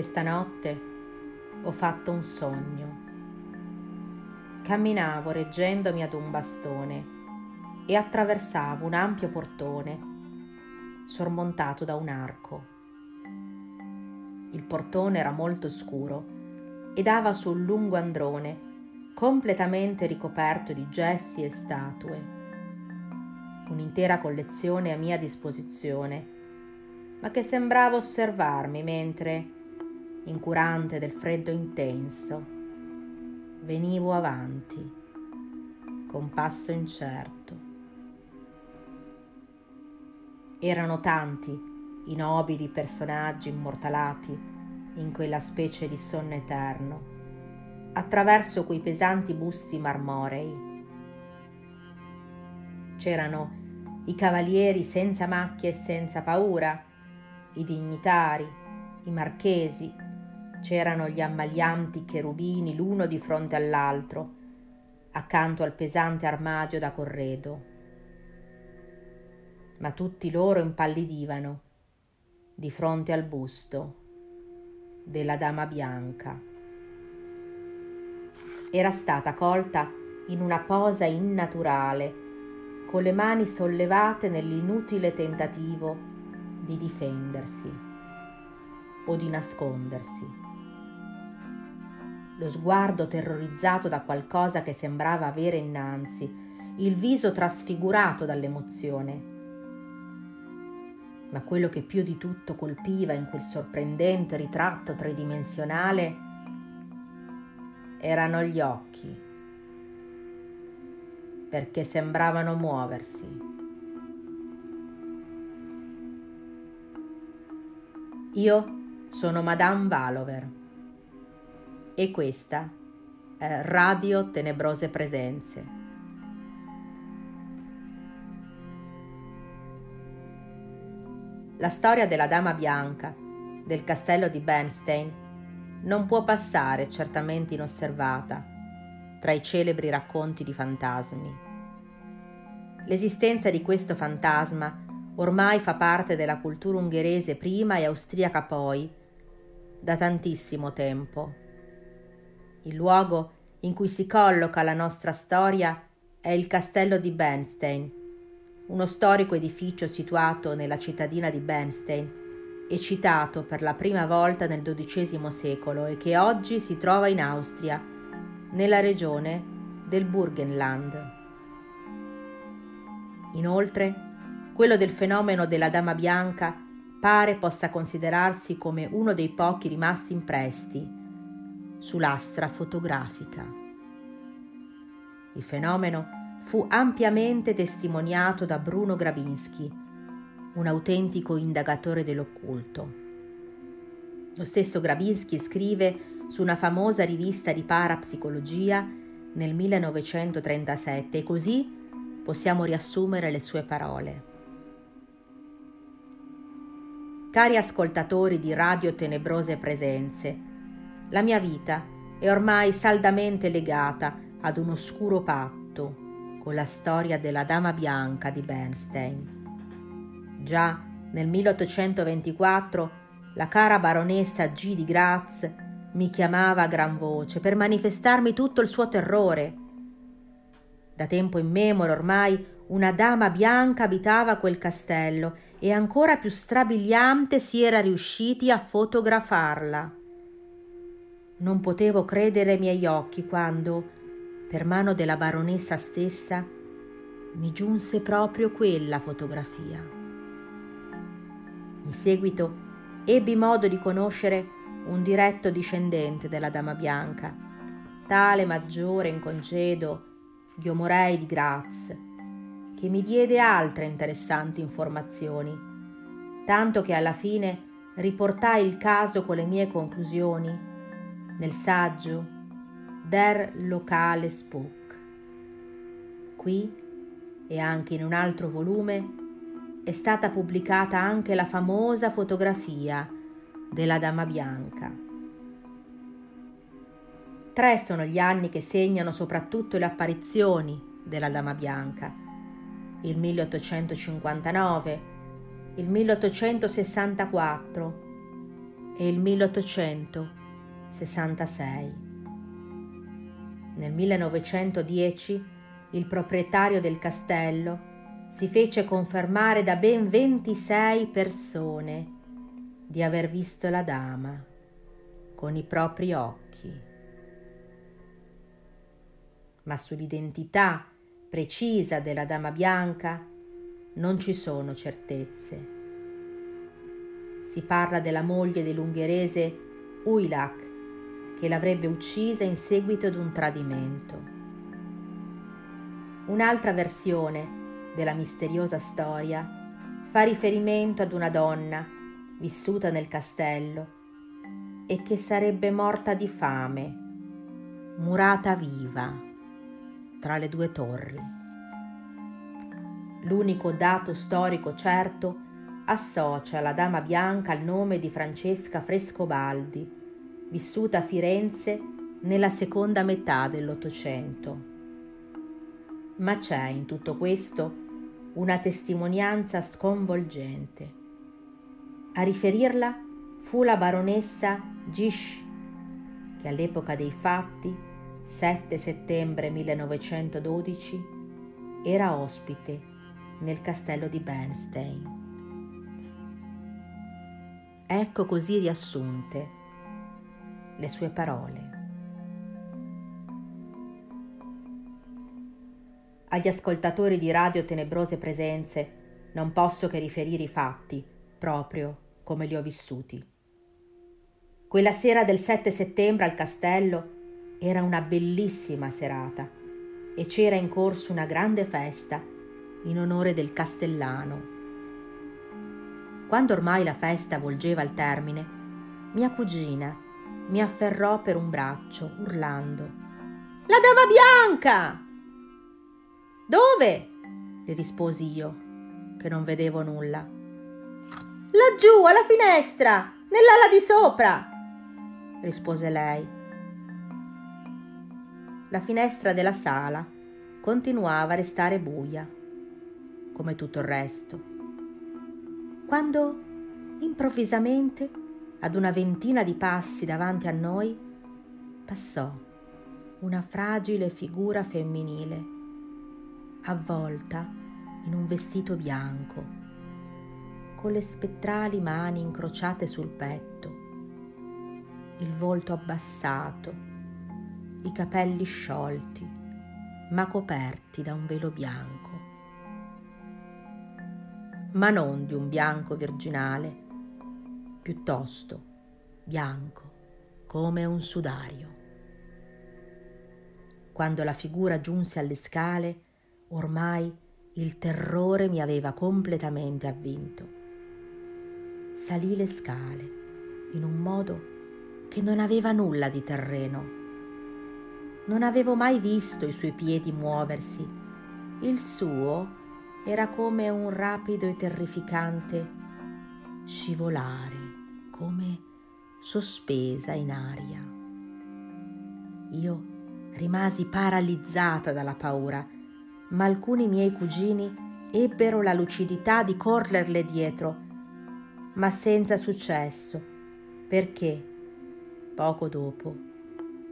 Questa notte ho fatto un sogno. Camminavo reggendomi ad un bastone e attraversavo un ampio portone sormontato da un arco. Il portone era molto scuro e dava su un lungo androne completamente ricoperto di gessi e statue. Un'intera collezione a mia disposizione, ma che sembrava osservarmi mentre, incurante del freddo intenso, venivo avanti, con passo incerto. Erano tanti i nobili personaggi immortalati in quella specie di sonno eterno, attraverso quei pesanti busti marmorei. C'erano i cavalieri senza macchie e senza paura, i dignitari, i marchesi, c'erano gli ammalianti cherubini l'uno di fronte all'altro, accanto al pesante armadio da corredo. Ma tutti loro impallidivano di fronte al busto della Dama Bianca. Era stata colta in una posa innaturale, con le mani sollevate nell'inutile tentativo di difendersi o di nascondersi. Lo sguardo terrorizzato da qualcosa che sembrava avere innanzi, il viso trasfigurato dall'emozione ma quello che più di tutto colpiva in quel sorprendente ritratto tridimensionale erano gli occhi, perché sembravano muoversi. Io sono Madame Valover e questa è Radio Tenebrose Presenze. La storia della Dama Bianca, del castello di Bernstein, non può passare certamente inosservata tra i celebri racconti di fantasmi. L'esistenza di questo fantasma ormai fa parte della cultura ungherese prima e austriaca poi, da tantissimo tempo. Il luogo in cui si colloca la nostra storia è il castello di Bernstein, uno storico edificio situato nella cittadina di Bernstein e citato per la prima volta nel XII secolo e che oggi si trova in Austria, nella regione del Burgenland. Inoltre, quello del fenomeno della Dama Bianca pare possa considerarsi come uno dei pochi rimasti impresti sull'astra fotografica. Il fenomeno fu ampiamente testimoniato da Bruno Grabinski, un autentico indagatore dell'occulto. Lo stesso Grabinski scrive su una famosa rivista di parapsicologia nel 1937 e così possiamo riassumere le sue parole. Cari ascoltatori di Radio Tenebrose Presenze, la mia vita è ormai saldamente legata ad un oscuro patto con la storia della Dama Bianca di Bernstein. Già nel 1824 la cara baronessa G. di Graz mi chiamava a gran voce per manifestarmi tutto il suo terrore. Da tempo immemore ormai una dama bianca abitava quel castello e ancora più strabiliante si era riusciti a fotografarla. Non potevo credere ai miei occhi quando, per mano della baronessa stessa, mi giunse proprio quella fotografia. In seguito ebbi modo di conoscere un diretto discendente della Dama Bianca, tale maggiore in congedo Ghiomorei di Graz, che mi diede altre interessanti informazioni, tanto che alla fine riportai il caso con le mie conclusioni nel saggio Der Locale Spook. Qui e anche in un altro volume è stata pubblicata anche la famosa fotografia della Dama Bianca. Tre sono gli anni che segnano soprattutto le apparizioni della Dama Bianca. Il 1859, il 1864 e il 1866. Nel 1910 il proprietario del castello si fece confermare da ben 26 persone di aver visto la dama con i propri occhi. Ma sull'identità precisa della dama bianca non ci sono certezze. Si parla della moglie dell'ungherese Uilak che l'avrebbe uccisa in seguito ad un tradimento. Un'altra versione della misteriosa storia fa riferimento ad una donna vissuta nel castello e che sarebbe morta di fame, murata viva tra le due torri. L'unico dato storico certo associa la Dama Bianca al nome di Francesca Frescobaldi, vissuta a Firenze nella seconda metà dell'Ottocento. Ma c'è in tutto questo una testimonianza sconvolgente. A riferirla fu la baronessa Gish, che all'epoca dei fatti, 7 settembre 1912, era ospite nel castello di Bernstein. Ecco così riassunte le sue parole. Agli ascoltatori di Radio Tenebrose Presenze non posso che riferire i fatti, proprio come li ho vissuti. Quella sera del 7 settembre al castello era una bellissima serata e c'era in corso una grande festa in onore del castellano. Quando ormai la festa volgeva al termine, mia cugina mi afferrò per un braccio, urlando La dama bianca! Dove? le risposi io, che non vedevo nulla. Laggiù, alla finestra, nell'ala di sopra, rispose lei. La finestra della sala continuava a restare buia, come tutto il resto. Quando improvvisamente, ad una ventina di passi davanti a noi, passò una fragile figura femminile avvolta in un vestito bianco, con le spettrali mani incrociate sul petto, il volto abbassato, i capelli sciolti, ma coperti da un velo bianco. Ma non di un bianco virginale, piuttosto bianco come un sudario. Quando la figura giunse alle scale, Ormai il terrore mi aveva completamente avvinto. Salì le scale in un modo che non aveva nulla di terreno. Non avevo mai visto i suoi piedi muoversi. Il suo era come un rapido e terrificante scivolare, come sospesa in aria. Io rimasi paralizzata dalla paura ma alcuni miei cugini ebbero la lucidità di correrle dietro, ma senza successo, perché poco dopo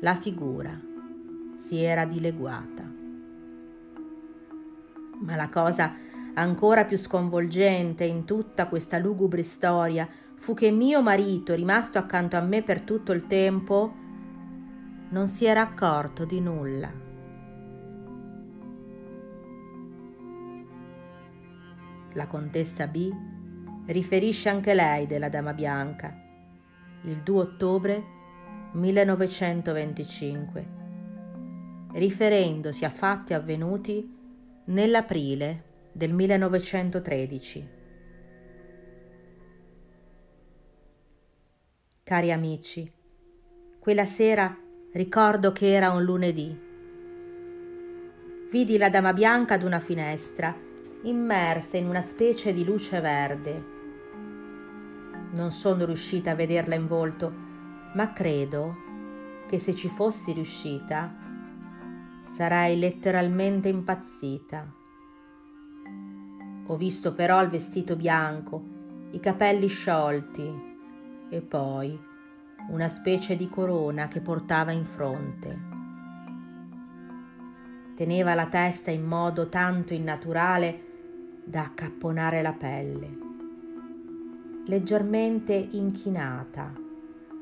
la figura si era dileguata. Ma la cosa ancora più sconvolgente in tutta questa lugubre storia fu che mio marito, rimasto accanto a me per tutto il tempo, non si era accorto di nulla. la contessa B, riferisce anche lei della Dama Bianca, il 2 ottobre 1925, riferendosi a fatti avvenuti nell'aprile del 1913. Cari amici, quella sera ricordo che era un lunedì. Vidi la Dama Bianca ad una finestra immersa in una specie di luce verde. Non sono riuscita a vederla in volto, ma credo che se ci fossi riuscita sarei letteralmente impazzita. Ho visto però il vestito bianco, i capelli sciolti e poi una specie di corona che portava in fronte. Teneva la testa in modo tanto innaturale da accapponare la pelle, leggermente inchinata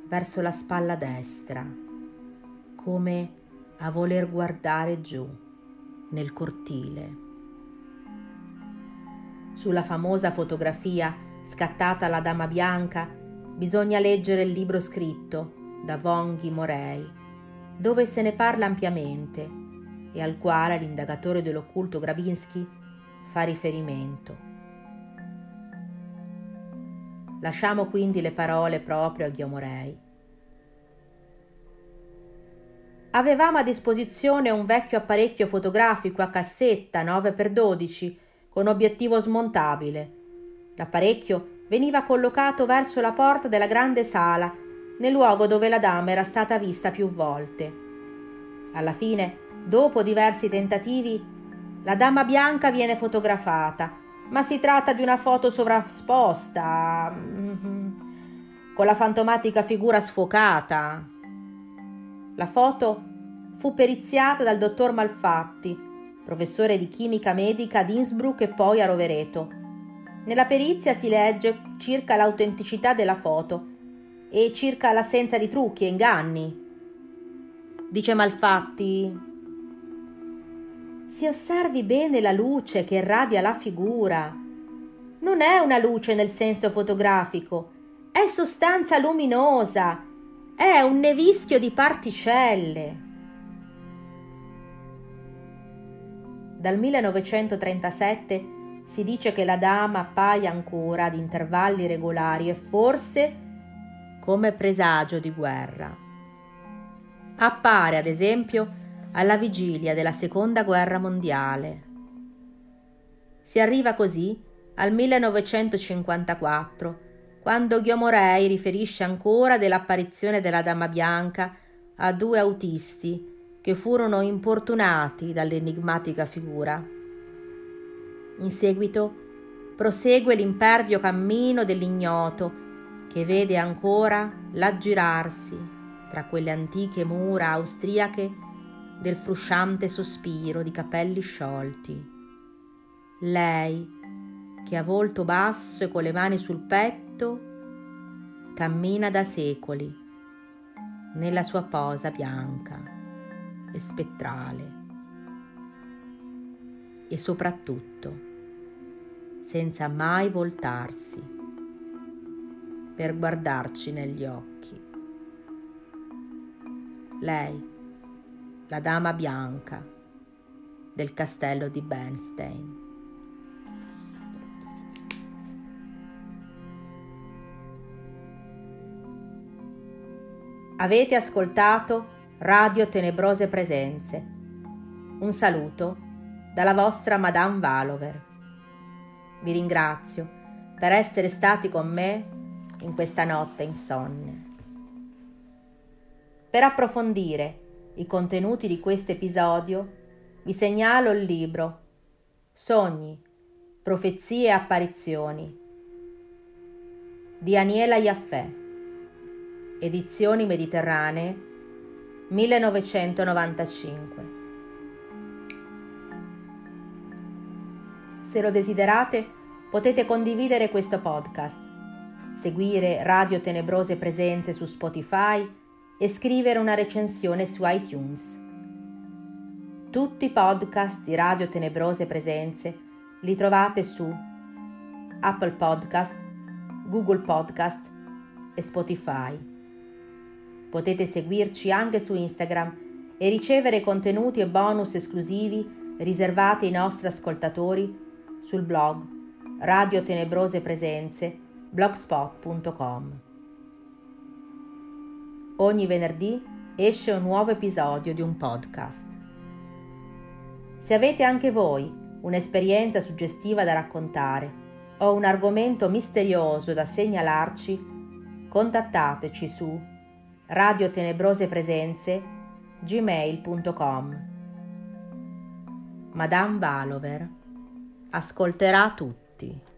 verso la spalla destra, come a voler guardare giù nel cortile. Sulla famosa fotografia scattata alla Dama Bianca bisogna leggere il libro scritto da Vonghi Morei, dove se ne parla ampiamente e al quale l'indagatore dell'occulto Grabinski fa riferimento. Lasciamo quindi le parole proprio a Ghiomorei. Avevamo a disposizione un vecchio apparecchio fotografico a cassetta 9x12 con obiettivo smontabile. L'apparecchio veniva collocato verso la porta della grande sala, nel luogo dove la dama era stata vista più volte. Alla fine, dopo diversi tentativi, la dama bianca viene fotografata, ma si tratta di una foto sovrasposta, mm-hmm, con la fantomatica figura sfocata. La foto fu periziata dal dottor Malfatti, professore di chimica medica ad Innsbruck e poi a Rovereto. Nella perizia si legge circa l'autenticità della foto e circa l'assenza di trucchi e inganni. Dice Malfatti. Si osservi bene la luce che irradia la figura. Non è una luce nel senso fotografico, è sostanza luminosa, è un nevischio di particelle. Dal 1937 si dice che la dama appaia ancora ad intervalli regolari e forse come presagio di guerra. Appare, ad esempio, alla vigilia della Seconda Guerra Mondiale. Si arriva così al 1954, quando Ghiomorei riferisce ancora dell'apparizione della Dama Bianca a due autisti che furono importunati dall'enigmatica figura. In seguito prosegue l'impervio cammino dell'ignoto che vede ancora l'aggirarsi tra quelle antiche mura austriache del frusciante sospiro di capelli sciolti. Lei, che a volto basso e con le mani sul petto, cammina da secoli nella sua posa bianca e spettrale e soprattutto senza mai voltarsi per guardarci negli occhi. Lei, la dama bianca del castello di Bernstein. Avete ascoltato Radio Tenebrose Presenze. Un saluto dalla vostra Madame Valover. Vi ringrazio per essere stati con me in questa notte insonne. Per approfondire i contenuti di questo episodio vi segnalo il libro Sogni, profezie e apparizioni di Aniela Iaffè, edizioni mediterranee 1995. Se lo desiderate, potete condividere questo podcast, seguire Radio Tenebrose Presenze su Spotify e scrivere una recensione su iTunes. Tutti i podcast di Radio Tenebrose Presenze li trovate su Apple Podcast, Google Podcast e Spotify. Potete seguirci anche su Instagram e ricevere contenuti e bonus esclusivi riservati ai nostri ascoltatori sul blog Radio Tenebrose Presenze blogspot.com. Ogni venerdì esce un nuovo episodio di un podcast. Se avete anche voi un'esperienza suggestiva da raccontare o un argomento misterioso da segnalarci, contattateci su Radio Tenebrose Presenze gmail.com Madame Valover ascolterà tutti.